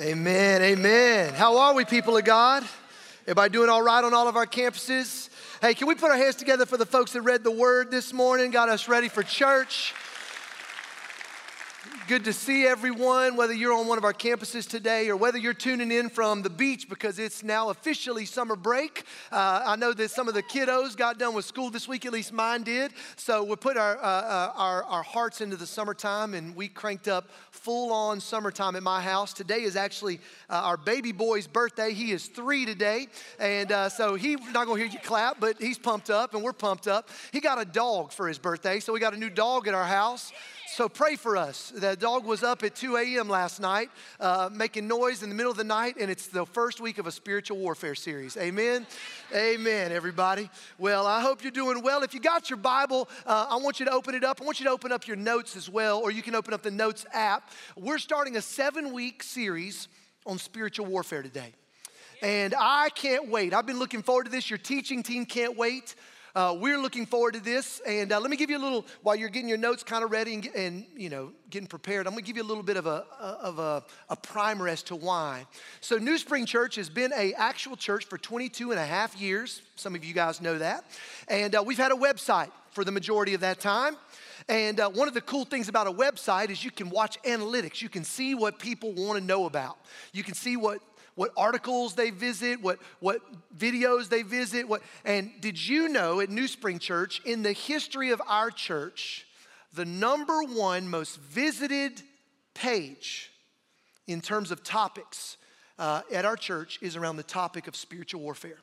Amen, amen. How are we, people of God? Everybody doing all right on all of our campuses? Hey, can we put our hands together for the folks that read the word this morning, got us ready for church? Good to see everyone, whether you're on one of our campuses today or whether you're tuning in from the beach because it's now officially summer break. Uh, I know that some of the kiddos got done with school this week, at least mine did. So we put our, uh, uh, our, our hearts into the summertime and we cranked up full on summertime at my house. Today is actually uh, our baby boy's birthday. He is three today. And uh, so he's not going to hear you clap, but he's pumped up and we're pumped up. He got a dog for his birthday. So we got a new dog at our house. So pray for us. The dog was up at 2 a.m. last night, uh, making noise in the middle of the night, and it's the first week of a spiritual warfare series. Amen. Amen, everybody. Well, I hope you're doing well. If you got your Bible, uh, I want you to open it up. I want you to open up your notes as well, or you can open up the Notes app. We're starting a seven week series on spiritual warfare today. And I can't wait. I've been looking forward to this. Your teaching team can't wait. Uh, we're looking forward to this. And uh, let me give you a little, while you're getting your notes kind of ready and, and, you know, getting prepared, I'm going to give you a little bit of a, of a, a primer as to why. So New Spring Church has been a actual church for 22 and a half years. Some of you guys know that. And uh, we've had a website for the majority of that time. And uh, one of the cool things about a website is you can watch analytics. You can see what people want to know about. You can see what what articles they visit, what, what videos they visit. What, and did you know at New Spring Church, in the history of our church, the number one most visited page in terms of topics uh, at our church is around the topic of spiritual warfare.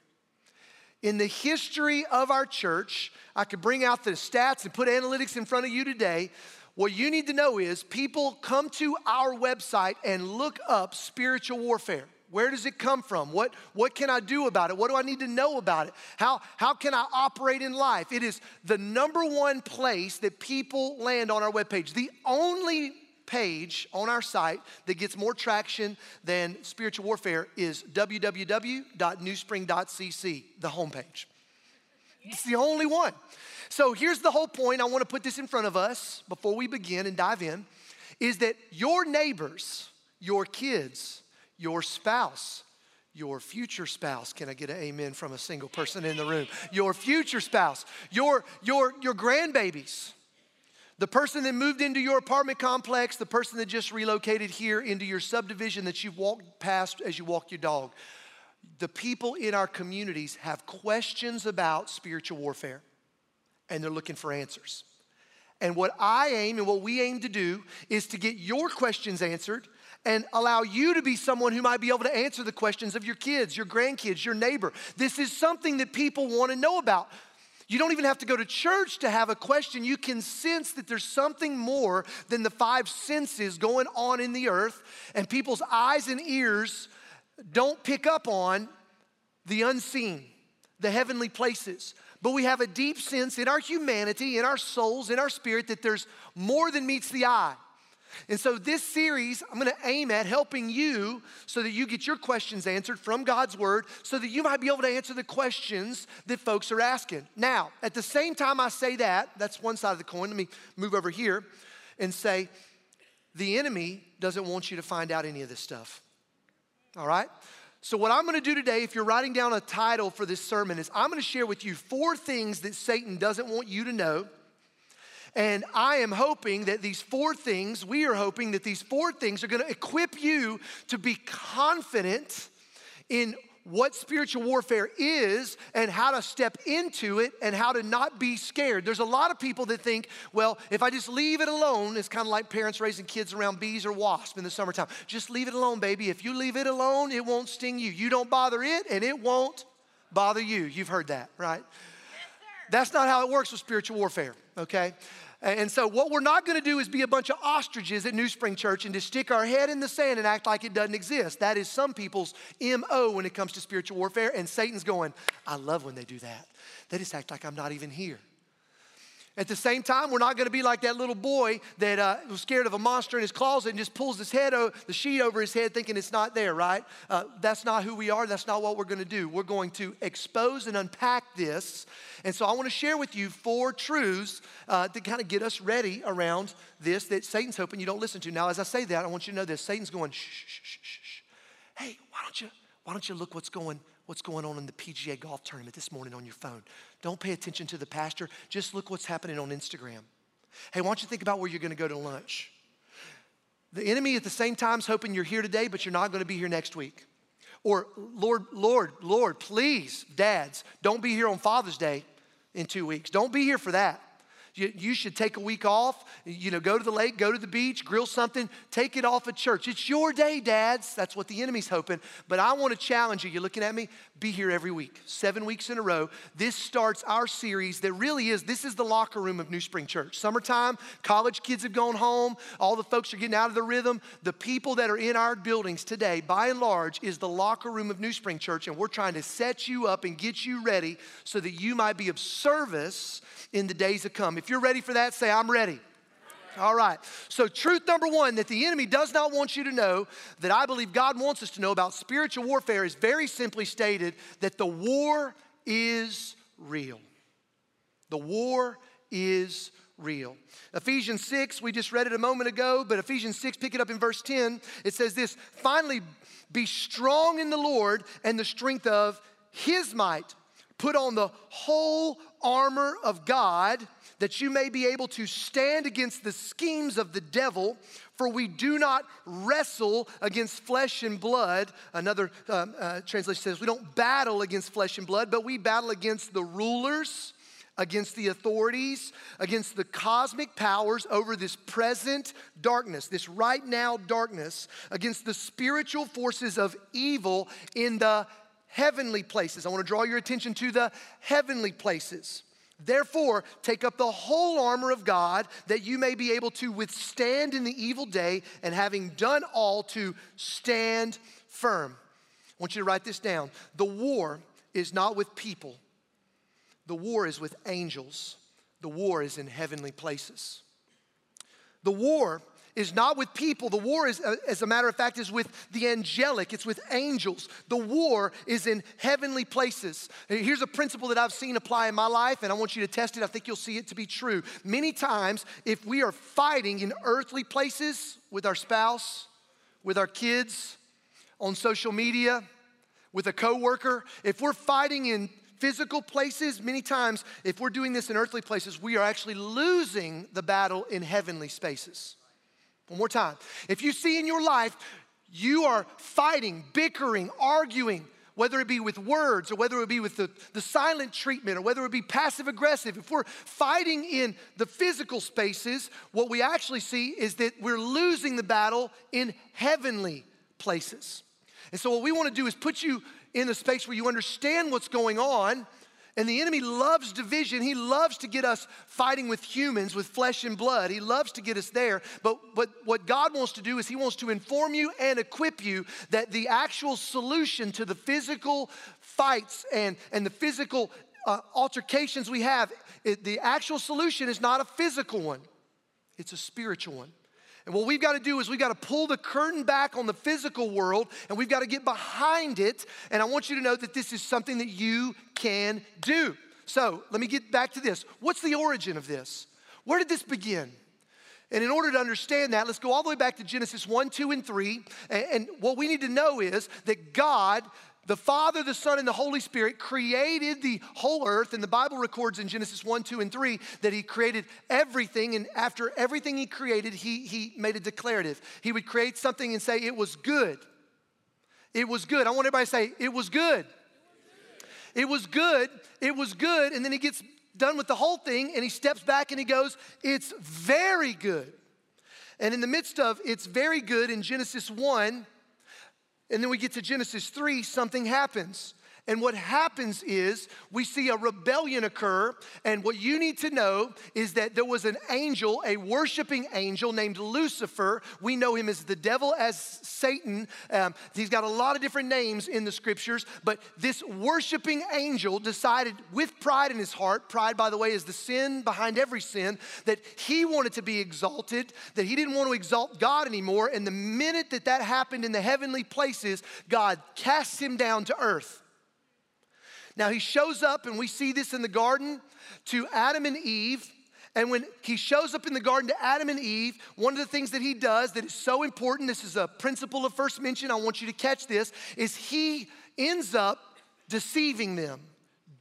In the history of our church, I could bring out the stats and put analytics in front of you today. What you need to know is people come to our website and look up spiritual warfare. Where does it come from? What, what can I do about it? What do I need to know about it? How, how can I operate in life? It is the number one place that people land on our webpage. The only page on our site that gets more traction than spiritual warfare is www.newspring.cc, the homepage. It's the only one. So here's the whole point. I want to put this in front of us before we begin and dive in is that your neighbors, your kids, your spouse, your future spouse. Can I get an amen from a single person in the room? Your future spouse, your, your, your grandbabies, the person that moved into your apartment complex, the person that just relocated here into your subdivision that you've walked past as you walk your dog. The people in our communities have questions about spiritual warfare and they're looking for answers. And what I aim and what we aim to do is to get your questions answered and allow you to be someone who might be able to answer the questions of your kids, your grandkids, your neighbor. This is something that people want to know about. You don't even have to go to church to have a question. You can sense that there's something more than the five senses going on in the earth, and people's eyes and ears don't pick up on the unseen, the heavenly places. But we have a deep sense in our humanity, in our souls, in our spirit that there's more than meets the eye. And so, this series, I'm gonna aim at helping you so that you get your questions answered from God's Word, so that you might be able to answer the questions that folks are asking. Now, at the same time I say that, that's one side of the coin. Let me move over here and say, the enemy doesn't want you to find out any of this stuff. All right? So, what I'm gonna do today, if you're writing down a title for this sermon, is I'm gonna share with you four things that Satan doesn't want you to know and I am hoping that these four things, we are hoping that these four things are gonna equip you to be confident in what spiritual warfare is and how to step into it and how to not be scared. There's a lot of people that think, well, if I just leave it alone, it's kind of like parents raising kids around bees or wasps in the summertime. Just leave it alone, baby. If you leave it alone, it won't sting you. You don't bother it and it won't bother you. You've heard that, right? Yes, That's not how it works with spiritual warfare, okay? And so, what we're not gonna do is be a bunch of ostriches at New Spring Church and just stick our head in the sand and act like it doesn't exist. That is some people's MO when it comes to spiritual warfare. And Satan's going, I love when they do that. They just act like I'm not even here. At the same time, we're not going to be like that little boy that uh, was scared of a monster in his closet and just pulls his head, o- the sheet over his head, thinking it's not there, right? Uh, that's not who we are. That's not what we're going to do. We're going to expose and unpack this. And so I want to share with you four truths uh, to kind of get us ready around this that Satan's hoping you don't listen to. Now, as I say that, I want you to know this Satan's going, shh, shh, shh, shh. Hey, why don't you, why don't you look what's going, what's going on in the PGA golf tournament this morning on your phone? Don't pay attention to the pastor. Just look what's happening on Instagram. Hey, why don't you think about where you're going to go to lunch? The enemy at the same time is hoping you're here today, but you're not going to be here next week. Or, Lord, Lord, Lord, please, dads, don't be here on Father's Day in two weeks. Don't be here for that. You, you should take a week off, you know, go to the lake, go to the beach, grill something, take it off at church. It's your day, dads. That's what the enemy's hoping. But I want to challenge you. You're looking at me? Be here every week, seven weeks in a row. This starts our series that really is this is the locker room of New Spring Church. Summertime, college kids have gone home, all the folks are getting out of the rhythm. The people that are in our buildings today, by and large, is the locker room of New Spring Church, and we're trying to set you up and get you ready so that you might be of service in the days to come. If you're ready for that, say, I'm ready. All right. So, truth number one that the enemy does not want you to know, that I believe God wants us to know about spiritual warfare, is very simply stated that the war is real. The war is real. Ephesians 6, we just read it a moment ago, but Ephesians 6, pick it up in verse 10. It says this Finally, be strong in the Lord and the strength of his might. Put on the whole armor of God that you may be able to stand against the schemes of the devil. For we do not wrestle against flesh and blood. Another um, uh, translation says, We don't battle against flesh and blood, but we battle against the rulers, against the authorities, against the cosmic powers over this present darkness, this right now darkness, against the spiritual forces of evil in the heavenly places. I want to draw your attention to the heavenly places. Therefore, take up the whole armor of God that you may be able to withstand in the evil day, and having done all, to stand firm. I want you to write this down. The war is not with people, the war is with angels, the war is in heavenly places. The war is not with people. The war is, uh, as a matter of fact, is with the angelic. It's with angels. The war is in heavenly places. Here's a principle that I've seen apply in my life, and I want you to test it. I think you'll see it to be true. Many times, if we are fighting in earthly places with our spouse, with our kids, on social media, with a coworker, if we're fighting in physical places, many times, if we're doing this in earthly places, we are actually losing the battle in heavenly spaces. One more time. If you see in your life, you are fighting, bickering, arguing, whether it be with words or whether it be with the, the silent treatment or whether it be passive aggressive, if we're fighting in the physical spaces, what we actually see is that we're losing the battle in heavenly places. And so, what we want to do is put you in a space where you understand what's going on and the enemy loves division. He loves to get us fighting with humans, with flesh and blood. He loves to get us there. But, but what God wants to do is He wants to inform you and equip you that the actual solution to the physical fights and, and the physical uh, altercations we have, it, the actual solution is not a physical one, it's a spiritual one. And what we've got to do is we've got to pull the curtain back on the physical world and we've got to get behind it. And I want you to know that this is something that you can do. So let me get back to this. What's the origin of this? Where did this begin? And in order to understand that, let's go all the way back to Genesis 1, 2, and 3. And, what we need to know is that God the Father, the Son, and the Holy Spirit created the whole earth, and the Bible records in Genesis 1, 2, and 3 that He created everything, and after everything He created, He, he made a declarative. He would create something and say, It was good. It was good. I want everybody to say, It was good. It was good. It was good. And then He gets done with the whole thing, and He steps back and He goes, It's very good. And in the midst of it's very good in Genesis 1, and then we get to Genesis 3, something happens. And what happens is we see a rebellion occur. And what you need to know is that there was an angel, a worshiping angel named Lucifer. We know him as the devil, as Satan. Um, he's got a lot of different names in the scriptures. But this worshiping angel decided, with pride in his heart, pride, by the way, is the sin behind every sin, that he wanted to be exalted, that he didn't want to exalt God anymore. And the minute that that happened in the heavenly places, God cast him down to earth. Now he shows up, and we see this in the garden to Adam and Eve, And when he shows up in the garden to Adam and Eve, one of the things that he does that is so important, this is a principle of first mention, I want you to catch this, is he ends up deceiving them,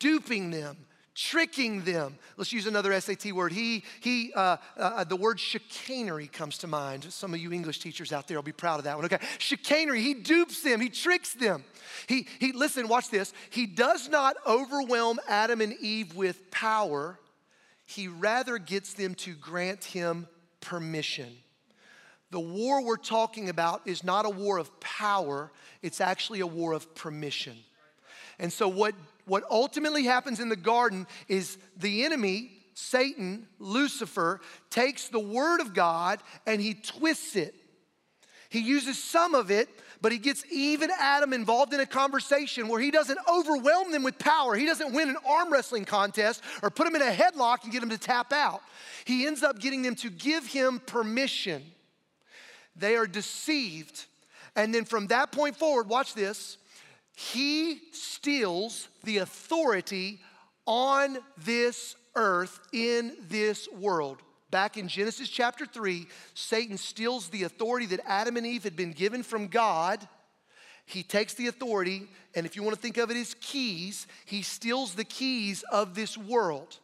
duping them, tricking them. Let's use another SAT word. He, he, uh, uh, the word chicanery comes to mind. Some of you English teachers out there will be proud of that one. Okay, chicanery. He dupes them. He tricks them. He, he, listen, watch this. He does not overwhelm Adam and Eve with power he rather gets them to grant him permission. The war we're talking about is not a war of power, it's actually a war of permission. And so, what, what ultimately happens in the garden is the enemy, Satan, Lucifer, takes the word of God and he twists it. He uses some of it but he gets even Adam involved in a conversation where he doesn't overwhelm them with power. He doesn't win an arm wrestling contest or put them in a headlock and get them to tap out. He ends up getting them to give him permission. They are deceived. And then from that point forward, watch this, he steals the authority on this earth in this world. Back in Genesis chapter 3, Satan steals the authority that Adam and Eve had been given from God. He takes the authority, and if you want to think of it as keys, he steals the keys of this world.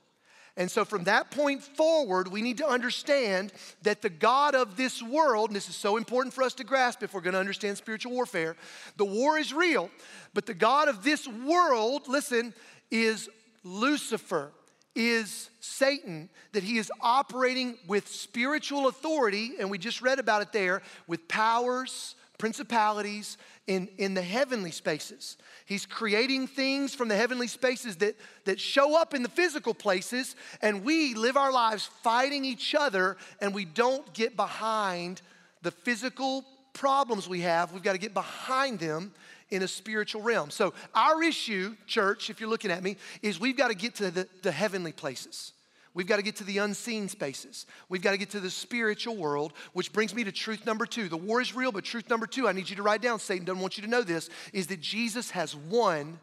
And so, from that point forward, we need to understand that the God of this world, and this is so important for us to grasp if we're going to understand spiritual warfare, the war is real, but the God of this world, listen, is Lucifer is Satan, that he is operating with spiritual authority, and we just read about it there, with powers, principalities in, in the heavenly spaces. He's creating things from the heavenly spaces that, that show up in the physical places, and we live our lives fighting each other, and we don't get behind the physical problems we have. We've got to get behind them in a spiritual realm. So, our issue, church, if you're looking at me, is we've got to get to the, the heavenly places. We've got to get to the unseen spaces. We've got to get to the spiritual world, which brings me to truth number two. The war is real, but truth number two, I need you to write down, Satan doesn't want you to know this, is that Jesus has won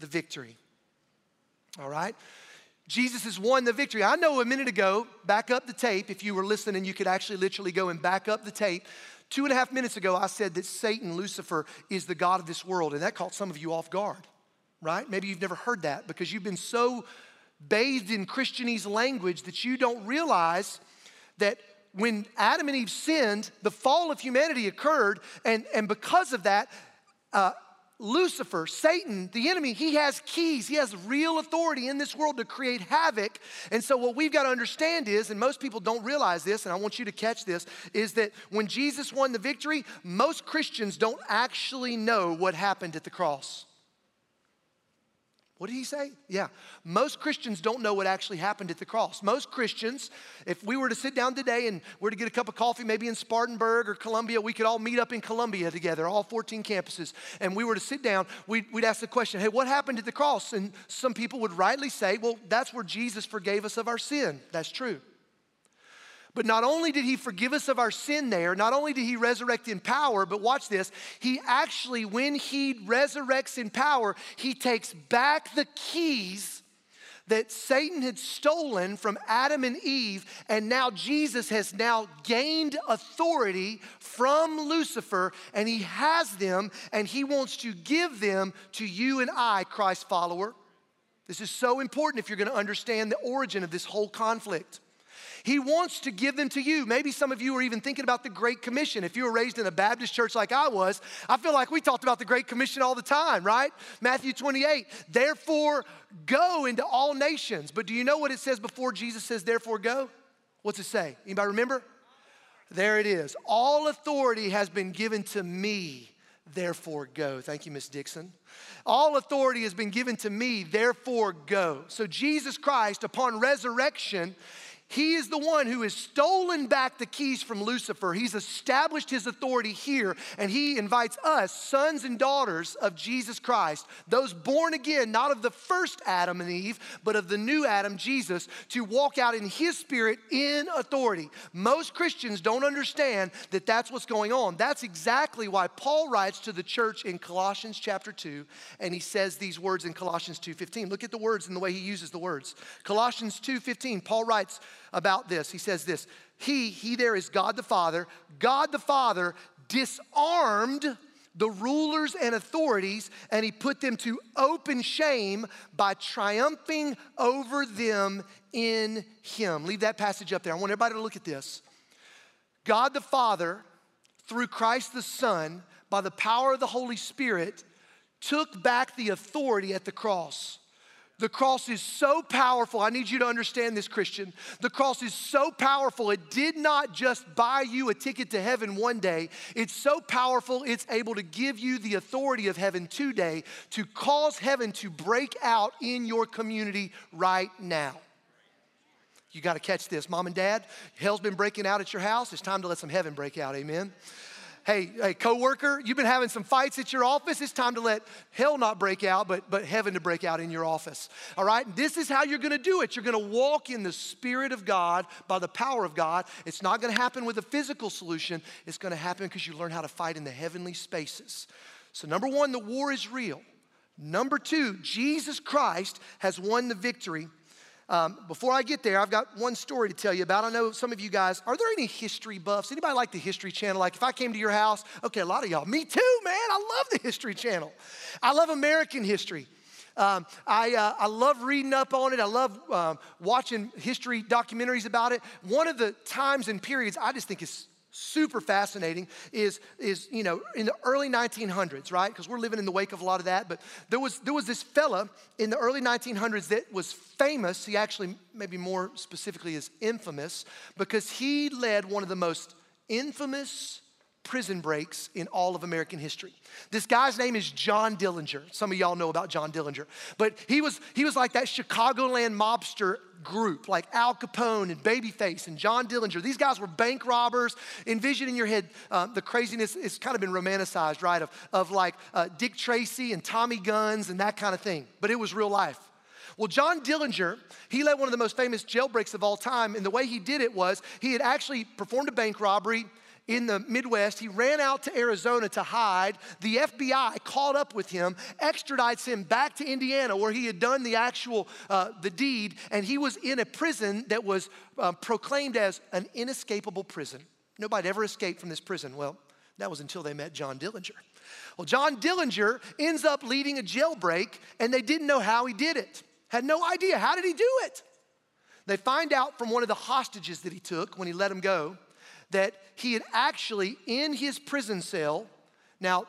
the victory. All right? Jesus has won the victory. I know a minute ago, back up the tape, if you were listening, you could actually literally go and back up the tape. Two and a half minutes ago, I said that Satan, Lucifer, is the God of this world, and that caught some of you off guard, right? Maybe you've never heard that because you've been so bathed in Christianese language that you don't realize that when Adam and Eve sinned, the fall of humanity occurred, and, and because of that, uh, Lucifer, Satan, the enemy, he has keys. He has real authority in this world to create havoc. And so, what we've got to understand is, and most people don't realize this, and I want you to catch this, is that when Jesus won the victory, most Christians don't actually know what happened at the cross. What did he say? Yeah. Most Christians don't know what actually happened at the cross. Most Christians, if we were to sit down today and we're to get a cup of coffee, maybe in Spartanburg or Columbia, we could all meet up in Columbia together, all 14 campuses, and we were to sit down, we'd, we'd ask the question, hey, what happened at the cross? And some people would rightly say, well, that's where Jesus forgave us of our sin. That's true. But not only did he forgive us of our sin there, not only did he resurrect in power, but watch this, he actually, when he resurrects in power, he takes back the keys that Satan had stolen from Adam and Eve, and now Jesus has now gained authority from Lucifer, and he has them, and he wants to give them to you and I, Christ follower. This is so important if you're going to understand the origin of this whole conflict. He wants to give them to you. Maybe some of you are even thinking about the Great Commission. If you were raised in a Baptist church like I was, I feel like we talked about the Great Commission all the time, right? Matthew 28, therefore go into all nations. But do you know what it says before Jesus says, therefore go? What's it say? Anybody remember? There it is. All authority has been given to me, therefore go. Thank you, Miss Dixon. All authority has been given to me, therefore go. So Jesus Christ, upon resurrection, he is the one who has stolen back the keys from Lucifer. He's established his authority here, and he invites us, sons and daughters of Jesus Christ, those born again, not of the first Adam and Eve, but of the new Adam, Jesus, to walk out in his spirit in authority. Most Christians don't understand that that's what's going on. That's exactly why Paul writes to the church in Colossians chapter 2, and he says these words in Colossians 2:15. Look at the words and the way he uses the words. Colossians 2:15, Paul writes, about this. He says this He, he there is God the Father. God the Father disarmed the rulers and authorities, and he put them to open shame by triumphing over them in him. Leave that passage up there. I want everybody to look at this. God the Father, through Christ the Son, by the power of the Holy Spirit, took back the authority at the cross. The cross is so powerful. I need you to understand this, Christian. The cross is so powerful. It did not just buy you a ticket to heaven one day. It's so powerful, it's able to give you the authority of heaven today to cause heaven to break out in your community right now. You got to catch this. Mom and dad, hell's been breaking out at your house. It's time to let some heaven break out. Amen. Hey, hey, coworker, you've been having some fights at your office. It's time to let hell not break out, but, but heaven to break out in your office. All right? This is how you're gonna do it. You're gonna walk in the Spirit of God by the power of God. It's not gonna happen with a physical solution, it's gonna happen because you learn how to fight in the heavenly spaces. So, number one, the war is real. Number two, Jesus Christ has won the victory um, before I get there, I've got one story to tell you about. I know some of you guys, are there any history buffs? Anybody like the History Channel? Like if I came to your house, okay, a lot of y'all, me too, man. I love the History Channel. I love American history. Um, I, uh, I love reading up on it. I love um, watching history documentaries about it. One of the times and periods I just think is super fascinating is, is you know, in the early 1900s, right? Because we're living in the wake of a lot of that. But there was, there was this fella in the early 1900s that was famous. He actually, maybe more specifically, is infamous because he led one of the most infamous prison breaks in all of American history. This guy's name is John Dillinger. Some of y'all know about John Dillinger. But he was, he was like that Chicagoland mobster group, like Al Capone and Babyface and John Dillinger. These guys were bank robbers. Envision in your head uh, the craziness, it's kind of been romanticized, right? Of, of like uh, Dick Tracy and Tommy Guns and that kind of thing. But it was real life. Well, John Dillinger, he led one of the most famous jailbreaks of all time. And the way he did it was he had actually performed a bank robbery in the Midwest. He ran out to Arizona to hide. The FBI caught up with him, extradites him back to Indiana where he had done the actual, uh, the deed, and he was in a prison that was uh, proclaimed as an inescapable prison. Nobody ever escaped from this prison. Well, that was until they met John Dillinger. Well, John Dillinger ends up leading a jailbreak, and they didn't know how he did it. Had no idea. How did he do it? They find out from one of the hostages that he took when he let him go that he had actually, in his prison cell, now,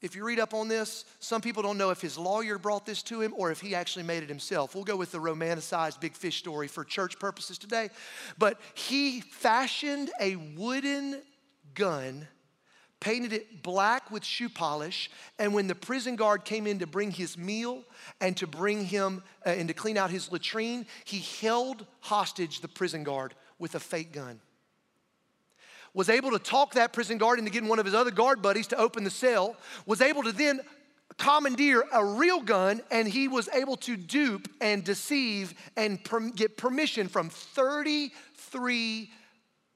if you read up on this, some people don't know if his lawyer brought this to him or if he actually made it himself. We'll go with the romanticized big fish story for church purposes today. But he fashioned a wooden gun, painted it black with shoe polish, and when the prison guard came in to bring his meal and to bring him uh, and to clean out his latrine, he held hostage the prison guard with a fake gun was able to talk that prison guard into getting one of his other guard buddies to open the cell, was able to then commandeer a real gun, and he was able to dupe and deceive and per- get permission from 33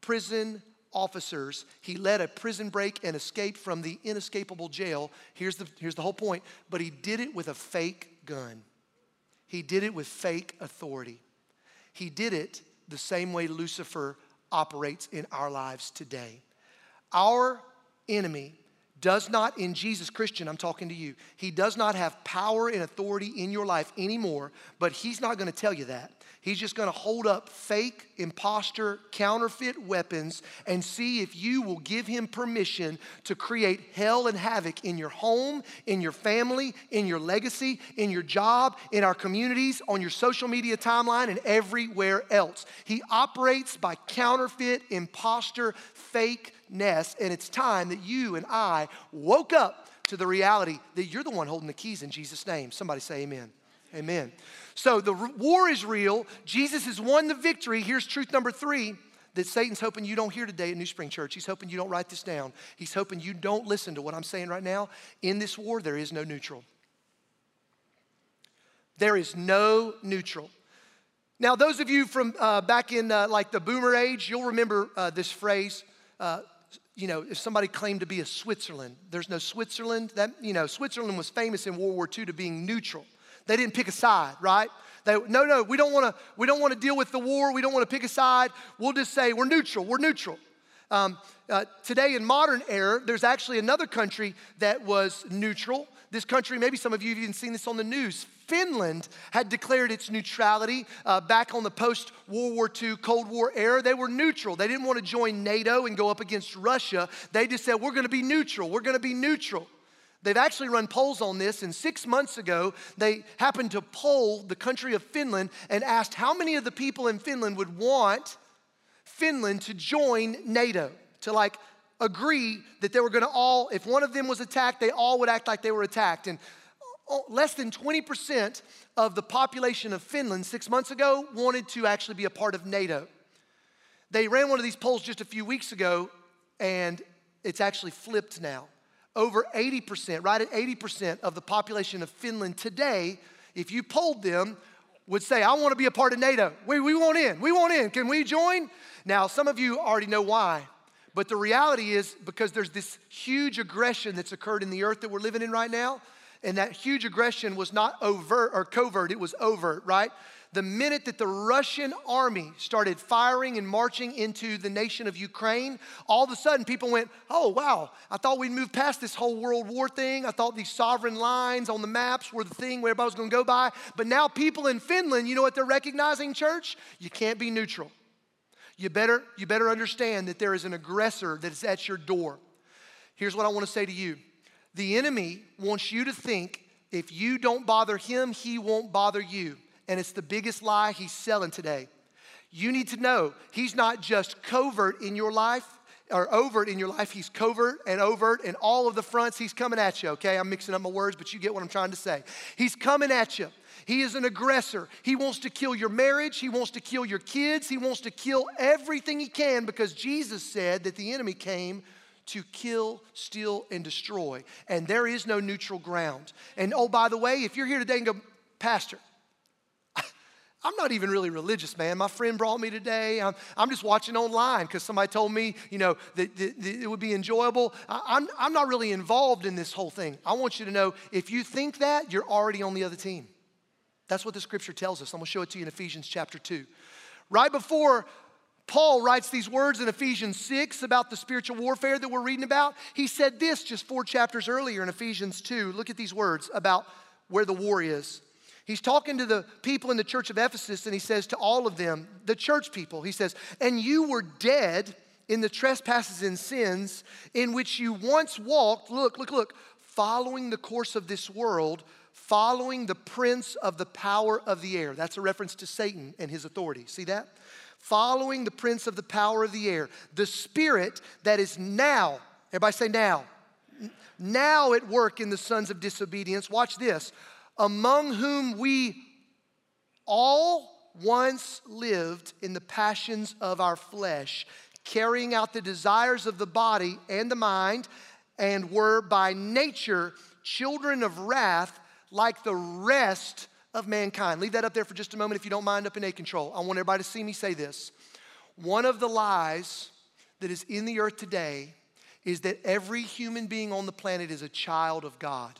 prison officers. He led a prison break and escaped from the inescapable jail. Here's the, here's the whole point. But he did it with a fake gun, he did it with fake authority. He did it the same way Lucifer operates in our lives today. Our enemy does not, in Jesus, Christian, I'm talking to you, he does not have power and authority in your life anymore, but he's not gonna tell you that. He's just gonna hold up fake, imposter, counterfeit weapons and see if you will give him permission to create hell and havoc in your home, in your family, in your legacy, in your job, in our communities, on your social media timeline, and everywhere else. He operates by counterfeit, impostor, fakeness, and it's time that you and I woke up to the reality that you're the one holding the keys in Jesus' name. Somebody say amen. Amen. So the war is real. Jesus has won the victory. Here's truth number three that Satan's hoping you don't hear today at New Spring Church. He's hoping you don't write this down. He's hoping you don't listen to what I'm saying right now. In this war, there is no neutral. There is no neutral. Now, those of you from uh, back in uh, like the boomer age, you'll remember uh, this phrase. Uh, you know, if somebody claimed to be a Switzerland, there's no Switzerland. That you know, Switzerland was famous in World War II to being neutral. They didn't pick a side, right? They, no, no, we don't want to. We don't want to deal with the war. We don't want to pick a side. We'll just say we're neutral. We're neutral. Um, uh, today in modern era, there's actually another country that was neutral. This country, maybe some of you have even seen this on the news. Finland had declared its neutrality uh, back on the post World War II, Cold War era. They were neutral. They didn't want to join NATO and go up against Russia. They just said, we're going to be neutral. We're going to be neutral. They've actually run polls on this, and six months ago, they happened to poll the country of Finland and asked how many of the people in Finland would want Finland to join NATO, to like agree that they were gonna all, if one of them was attacked, they all would act like they were attacked. And uh, less than 20% of the population of Finland six months ago wanted to actually be a part of NATO. They ran one of these polls just a few weeks ago, and it's actually flipped now over 80%, right at 80% of the population of Finland today, if you polled them, would say, I want to be a part of NATO. We, we want in. We want in. Can we join? Now, some of you already know why. But the reality is because there's this huge aggression that's occurred in the earth that we're living in right now. And that huge aggression was not overt or covert, it was overt, right? The minute that the Russian army started firing and marching into the nation of Ukraine, all of a sudden people went, Oh, wow, I thought we'd move past this whole World War thing. I thought these sovereign lines on the maps were the thing where everybody was gonna go by. But now people in Finland, you know what they're recognizing, church? You can't be neutral. You better, you better understand that there is an aggressor that is at your door. Here's what I wanna say to you the enemy wants you to think if you don't bother him, he won't bother you and it's the biggest lie he's selling today. You need to know he's not just covert in your life or overt in your life, he's covert and overt and all of the fronts he's coming at you, okay? I'm mixing up my words, but you get what I'm trying to say. He's coming at you. He is an aggressor. He wants to kill your marriage. He wants to kill your kids. He wants to kill everything he can because Jesus said that the enemy came to kill, steal, and destroy. And there is no neutral ground. And oh, by the way, if you're here today and go, Pastor, I'm not even really religious, man. My friend brought me today. I'm, I'm just watching online because somebody told me, you know, that, that, that, it would be enjoyable. I, I'm, I'm not really involved in this whole thing. I want you to know if you think that, you're already on the other team. That's what the scripture tells us. I'm going to show it to you in Ephesians chapter 2. Right before Paul writes these words in Ephesians 6 about the spiritual warfare that we're reading about, he said this just four chapters earlier in Ephesians 2. Look at these words about where the war is. He's talking to the people in the church of Ephesus, and he says to all of them, the church people, he says, And you were dead in the trespasses and sins in which you once walked, look, look, look, following the course of this world, following the prince of the power of the air. That's a reference to Satan and his authority. See that? Following the prince of the power of the air, the spirit that is now, everybody say now, now at work in the sons of disobedience. Watch this among whom we all once lived in the passions of our flesh, carrying out the desires of the body and the mind, and were by nature children of wrath like the rest of mankind. Leave that up there for just a moment if you don't mind up in A control. I want everybody to see me say this. One of the lies that is in the earth today is that every human being on the planet is a child of God.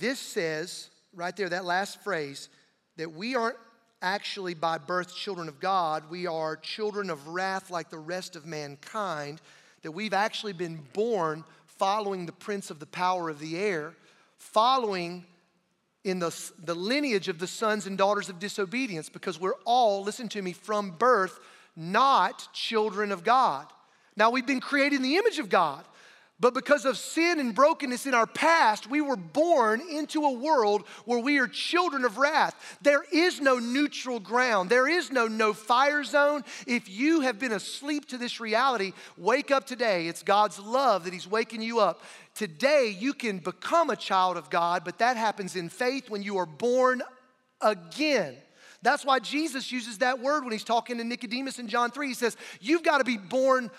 This says, right there, that last phrase, that we aren't actually by birth children of God. We are children of wrath like the rest of mankind, that we've actually been born following the prince of the power of the air, following in the, the lineage of the sons and daughters of disobedience, because we're all, listen to me, from birth, not children of God. Now, we've been created in the image of God. But because of sin and brokenness in our past, we were born into a world where we are children of wrath. There is no neutral ground, there is no no fire zone. If you have been asleep to this reality, wake up today. It's God's love that He's waking you up. Today, you can become a child of God, but that happens in faith when you are born again. That's why Jesus uses that word when he's talking to Nicodemus in John 3. He says, You've got to be born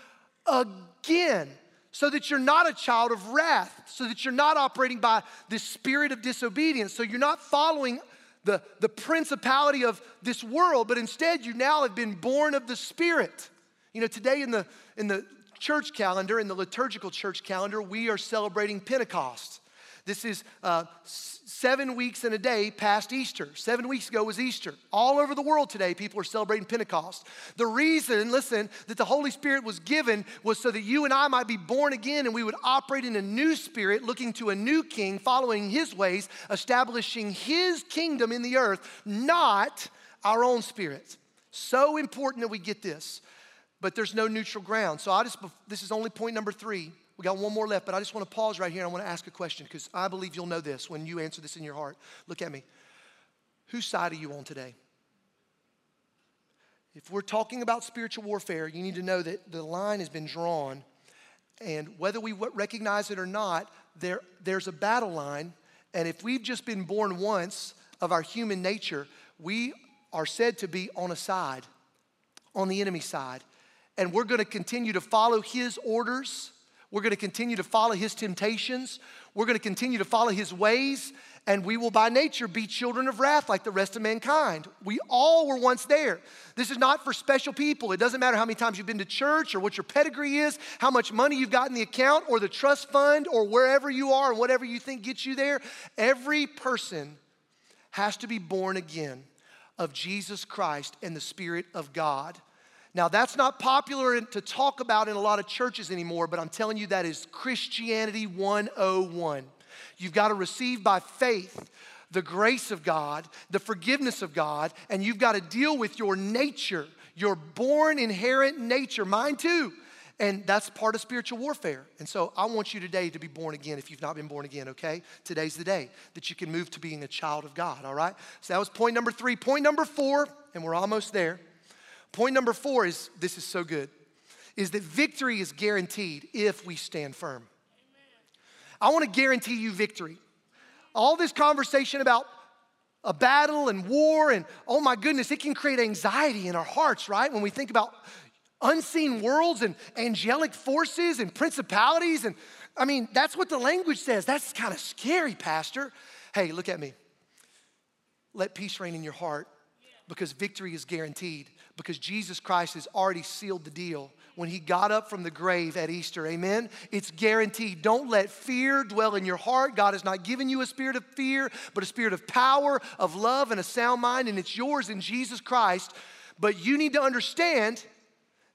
again so that you're not a child of wrath, so that you're not operating by the spirit of disobedience, so you're not following the, the principality of this world, but instead you now have been born of the Spirit. You know, today in the, in the church calendar, in the liturgical church calendar, we are celebrating Pentecost. This is uh, seven weeks and a day past Easter. Seven weeks ago was Easter. All over the world today, people are celebrating Pentecost. The reason, listen, that the Holy Spirit was given was so that you and I might be born again and we would operate in a new spirit, looking to a new king, following his ways, establishing his kingdom in the earth, not our own spirits. So important that we get this. But there's no neutral ground. So I just, this is only point number three. We got one more left, but I just want to pause right here and I want to ask a question because I believe you'll know this when you answer this in your heart. Look at me. Whose side are you on today? If we're talking about spiritual warfare, you need to know that the line has been drawn, and whether we recognize it or not, there, there's a battle line. And if we've just been born once of our human nature, we are said to be on a side, on the enemy side. And we're going to continue to follow his orders we're going to continue to follow his temptations. We're going to continue to follow his ways, and we will by nature be children of wrath like the rest of mankind. We all were once there. This is not for special people. It doesn't matter how many times you've been to church or what your pedigree is, how much money you've got in the account or the trust fund or wherever you are and whatever you think gets you there. Every person has to be born again of Jesus Christ and the Spirit of God. Now, that's not popular to talk about in a lot of churches anymore, but I'm telling you, that is Christianity 101. You've got to receive by faith the grace of God, the forgiveness of God, and you've got to deal with your nature, your born inherent nature, mine too. And that's part of spiritual warfare. And so I want you today to be born again if you've not been born again, okay? Today's the day that you can move to being a child of God, all right? So that was point number three. Point number four, and we're almost there Point number four is this is so good is that victory is guaranteed if we stand firm. I want to guarantee you victory. All this conversation about a battle and war, and oh my goodness, it can create anxiety in our hearts, right? When we think about unseen worlds and angelic forces and principalities. And I mean, that's what the language says. That's kind of scary, Pastor. Hey, look at me. Let peace reign in your heart because victory is guaranteed because Jesus Christ has already sealed the deal when he got up from the grave at Easter. Amen. It's guaranteed. Don't let fear dwell in your heart. God has not given you a spirit of fear, but a spirit of power, of love, and a sound mind, and it's yours in Jesus Christ. But you need to understand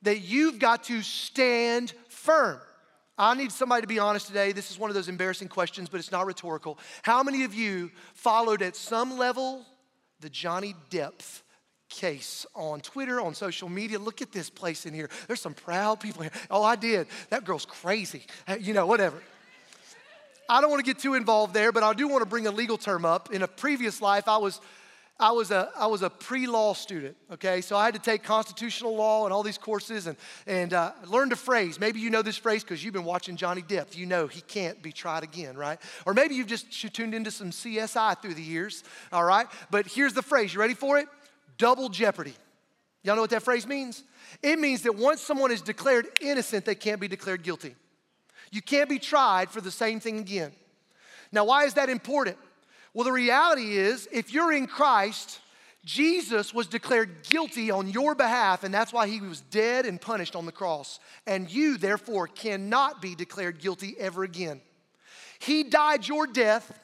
that you've got to stand firm. I need somebody to be honest today. This is one of those embarrassing questions, but it's not rhetorical. How many of you followed at some level the Johnny Depp case on Twitter, on social media. Look at this place in here. There's some proud people here. Oh, I did. That girl's crazy. You know, whatever. I don't want to get too involved there, but I do want to bring a legal term up. In a previous life, I was I was a, I was a pre-law student, okay? So I had to take constitutional law and all these courses and, and uh, learned a phrase. Maybe you know this phrase because you've been watching Johnny Depp. You know he can't be tried again, right? Or maybe you've just tuned into some CSI through the years, all right? But here's the phrase. You ready for it? Double jeopardy. Y'all know what that phrase means? It means that once someone is declared innocent, they can't be declared guilty. You can't be tried for the same thing again. Now, why is that important? Well, the reality is, if you're in Christ, Jesus was declared guilty on your behalf, and that's why he was dead and punished on the cross. And you, therefore, cannot be declared guilty ever again. He died your death.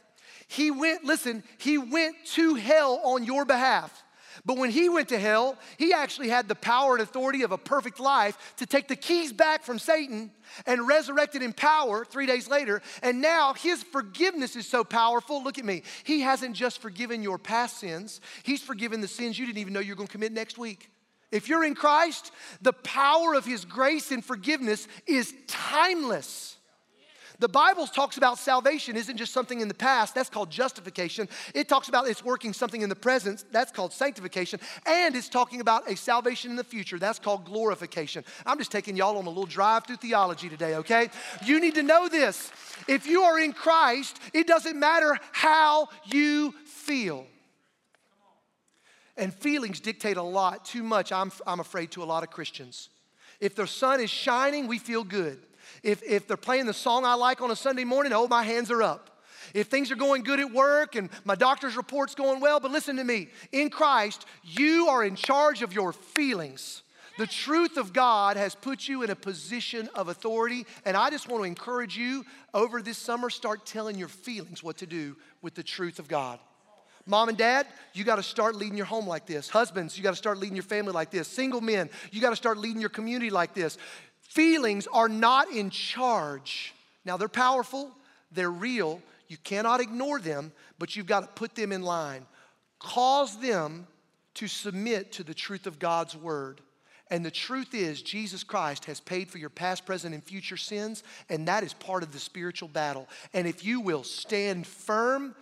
He went, listen, he went to hell on your behalf. But when he went to hell, he actually had the power and authority of a perfect life to take the keys back from Satan and resurrected in power three days later. And now his forgiveness is so powerful. Look at me. He hasn't just forgiven your past sins, he's forgiven the sins you didn't even know you're going to commit next week. If you're in Christ, the power of his grace and forgiveness is timeless. The Bible talks about salvation isn't just something in the past, that's called justification. It talks about it's working something in the present, that's called sanctification. And it's talking about a salvation in the future, that's called glorification. I'm just taking y'all on a little drive through theology today, okay? You need to know this. If you are in Christ, it doesn't matter how you feel. And feelings dictate a lot, too much, I'm, I'm afraid, to a lot of Christians. If the sun is shining, we feel good. If, if they're playing the song I like on a Sunday morning, oh, my hands are up. If things are going good at work and my doctor's report's going well, but listen to me. In Christ, you are in charge of your feelings. The truth of God has put you in a position of authority, and I just want to encourage you over this summer, start telling your feelings what to do with the truth of God. Mom and dad, you got to start leading your home like this. Husbands, you got to start leading your family like this. Single men, you got to start leading your community like this. Feelings are not in charge. Now, they're powerful, they're real. You cannot ignore them, but you've got to put them in line. Cause them to submit to the truth of God's word. And the truth is, Jesus Christ has paid for your past, present, and future sins, and that is part of the spiritual battle. And if you will stand firm,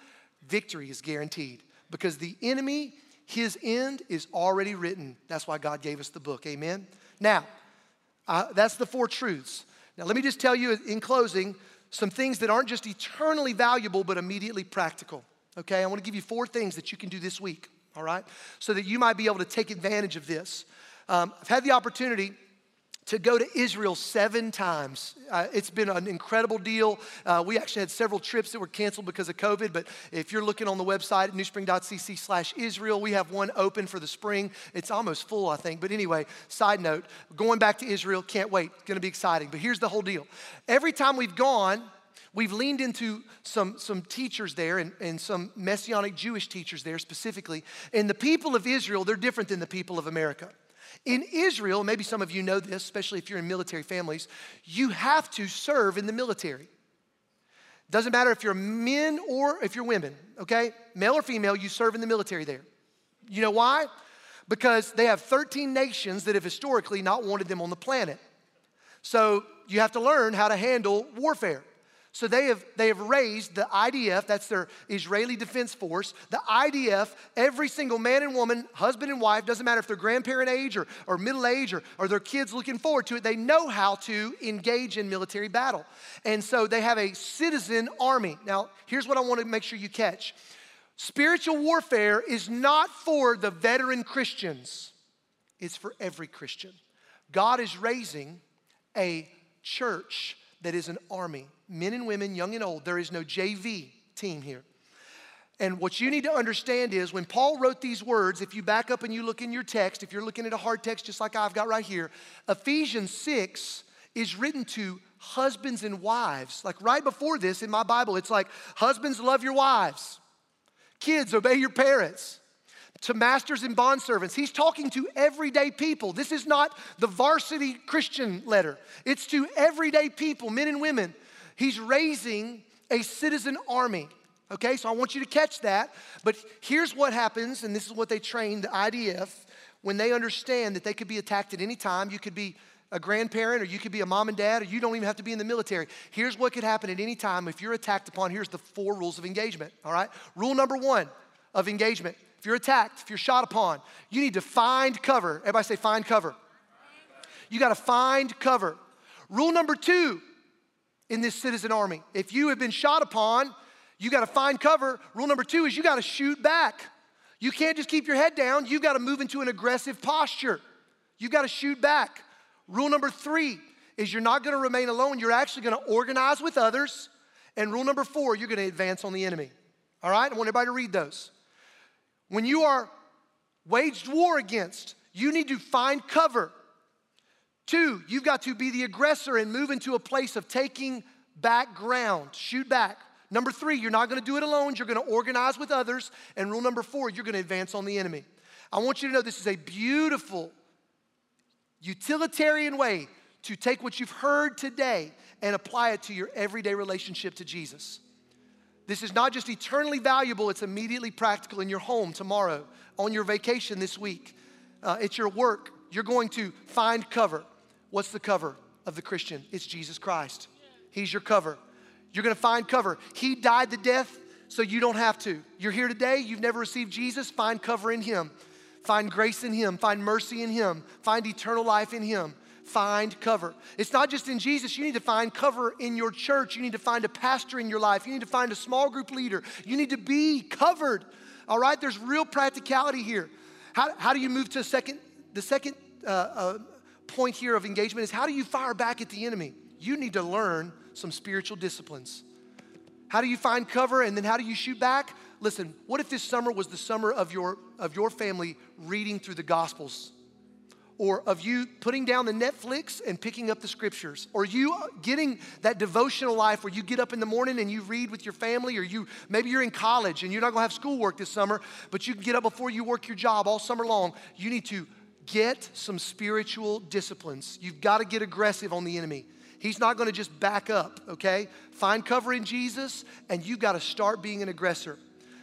victory is guaranteed because the enemy, his end is already written. That's why God gave us the book. Amen? Now, uh, that's the four truths. Now, let me just tell you in closing some things that aren't just eternally valuable, but immediately practical. Okay? I want to give you four things that you can do this week, all right? So that you might be able to take advantage of this. Um, I've had the opportunity to go to Israel seven times. Uh, it's been an incredible deal. Uh, we actually had several trips that were canceled because of COVID, but if you're looking on the website at newspring.cc slash Israel, we have one open for the spring. It's almost full, I think. But anyway, side note, going back to Israel, can't wait. It's gonna be exciting. But here's the whole deal. Every time we've gone, We've leaned into some, some teachers there and, and some messianic Jewish teachers there specifically. And the people of Israel, they're different than the people of America. In Israel, maybe some of you know this, especially if you're in military families, you have to serve in the military. Doesn't matter if you're men or if you're women, okay? Male or female, you serve in the military there. You know why? Because they have 13 nations that have historically not wanted them on the planet. So you have to learn how to handle warfare. So they have, they have raised the IDF, that's their Israeli Defense Force. The IDF, every single man and woman, husband and wife, doesn't matter if they're grandparent age or, or middle age or, or their kids looking forward to it, they know how to engage in military battle. And so they have a citizen army. Now, here's what I want to make sure you catch spiritual warfare is not for the veteran Christians, it's for every Christian. God is raising a church that is an army men and women, young and old. There is no JV team here. And what you need to understand is when Paul wrote these words, if you back up and you look in your text, if you're looking at a hard text just like I've got right here, Ephesians 6 is written to husbands and wives. Like right before this in my Bible, it's like, husbands, love your wives. Kids, obey your parents to masters and bondservants. He's talking to everyday people. This is not the varsity Christian letter, it's to everyday people, men and women. He's raising a citizen army. Okay, so I want you to catch that. But here's what happens, and this is what they train the IDF when they understand that they could be attacked at any time. You could be a grandparent, or you could be a mom and dad, or you don't even have to be in the military. Here's what could happen at any time if you're attacked upon. Here's the four rules of engagement. All right, rule number one of engagement if you're attacked, if you're shot upon, you need to find cover. Everybody say, find cover. You got to find cover. Rule number two in this citizen army if you have been shot upon, you got to find cover. Rule number two is you got to shoot back. You can't just keep your head down, you got to move into an aggressive posture. You got to shoot back. Rule number three is you're not going to remain alone, you're actually going to organize with others. And rule number four, you're going to advance on the enemy. All right? I want everybody to read those. When you are waged war against, you need to find cover. Two, you've got to be the aggressor and move into a place of taking back ground, shoot back. Number three, you're not gonna do it alone, you're gonna organize with others. And rule number four, you're gonna advance on the enemy. I want you to know this is a beautiful, utilitarian way to take what you've heard today and apply it to your everyday relationship to Jesus. This is not just eternally valuable, it's immediately practical in your home tomorrow, on your vacation this week. Uh, it's your work. You're going to find cover. What's the cover of the Christian? It's Jesus Christ. He's your cover. You're going to find cover. He died the death so you don't have to. You're here today, you've never received Jesus, find cover in Him. Find grace in Him, find mercy in Him, find eternal life in Him find cover. It's not just in Jesus, you need to find cover in your church. You need to find a pastor in your life. You need to find a small group leader. You need to be covered. All right, there's real practicality here. How, how do you move to a second? The second uh, uh, point here of engagement is how do you fire back at the enemy? You need to learn some spiritual disciplines. How do you find cover and then how do you shoot back? Listen, what if this summer was the summer of your, of your family reading through the Gospels? or of you putting down the Netflix and picking up the scriptures, or you getting that devotional life where you get up in the morning and you read with your family, or you maybe you're in college and you're not gonna have schoolwork this summer, but you can get up before you work your job all summer long. You need to get some spiritual disciplines. You've got to get aggressive on the enemy. He's not going to just back up, okay? Find cover in Jesus, and you've got to start being an aggressor.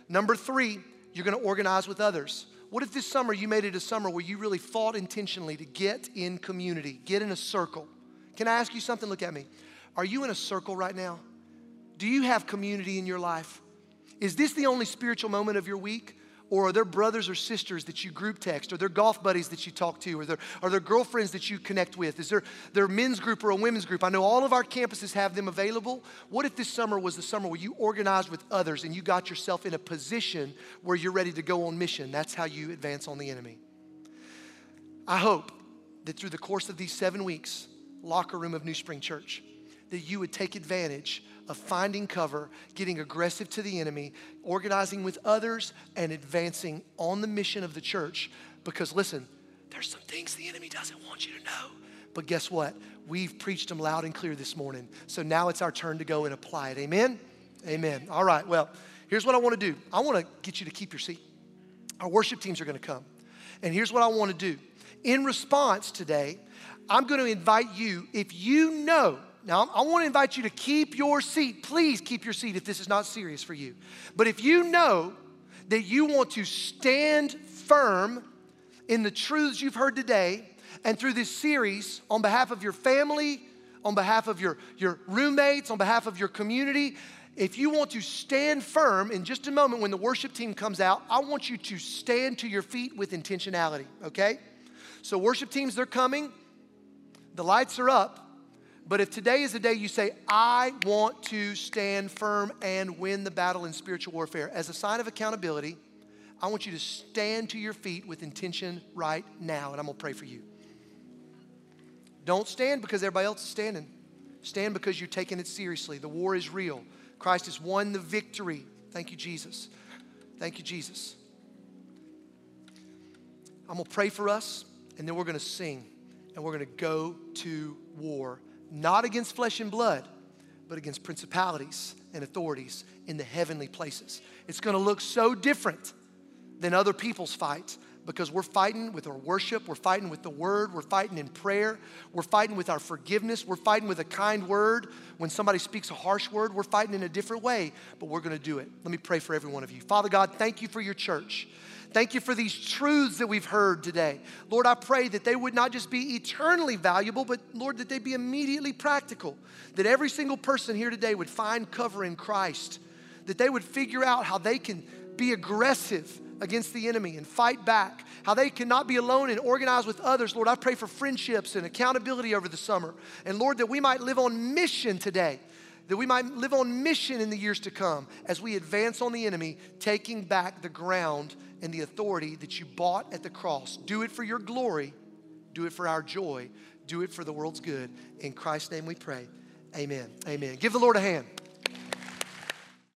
Number three, you're going to organize with others. What if this summer you made it a summer where you really fought intentionally to get in community, get in a circle? Can I ask you something? Look at me. Are you in a circle right now? Do you have community in your life? Is this the only spiritual moment of your week? Or are there brothers or sisters that you group text? Are there golf buddies that you talk to? Or there, are there girlfriends that you connect with? Is there, there a men's group or a women's group? I know all of our campuses have them available. What if this summer was the summer where you organized with others and you got yourself in a position where you're ready to go on mission? That's how you advance on the enemy. I hope that through the course of these seven weeks, locker room of New Spring Church, that you would take advantage of finding cover, getting aggressive to the enemy, organizing with others, and advancing on the mission of the church. Because listen, there's some things the enemy doesn't want you to know. But guess what? We've preached them loud and clear this morning. So now it's our turn to go and apply it. Amen? Amen. All right, well, here's what I want to do I want to get you to keep your seat. Our worship teams are going to come. And here's what I want to do. In response today, I'm going to invite you, if you know now, I want to invite you to keep your seat. Please keep your seat if this is not serious for you. But if you know that you want to stand firm in the truths you've heard today and through this series on behalf of your family, on behalf of your, your roommates, on behalf of your community, if you want to stand firm in just a moment when the worship team comes out, I want you to stand to your feet with intentionality, okay? So, worship teams, they're coming. The lights are up. But if today is the day you say, I want to stand firm and win the battle in spiritual warfare, as a sign of accountability, I want you to stand to your feet with intention right now, and I'm gonna pray for you. Don't stand because everybody else is standing. Stand because you're taking it seriously. The war is real. Christ has won the victory. Thank you, Jesus. Thank you, Jesus. I'm gonna pray for us, and then we're gonna sing, and we're gonna go to war not against flesh and blood, but against principalities and authorities in the heavenly places. It's gonna look so different than other people's fights because we're fighting with our worship, we're fighting with the word, we're fighting in prayer, we're fighting with our forgiveness, we're fighting with a kind word. When somebody speaks a harsh word, we're fighting in a different way, but we're gonna do it. Let me pray for every one of you. Father God, thank you for your church. Thank you for these truths that we've heard today. Lord, I pray that they would not just be eternally valuable, but Lord, that they be immediately practical. That every single person here today would find cover in Christ. That they would figure out how they can be aggressive against the enemy and fight back. How they cannot be alone and organize with others. Lord, I pray for friendships and accountability over the summer. And Lord, that we might live on mission today that we might live on mission in the years to come as we advance on the enemy, taking back the ground and the authority that you bought at the cross. Do it for your glory, do it for our joy, do it for the world's good. In Christ's name we pray. Amen. Amen. Give the Lord a hand.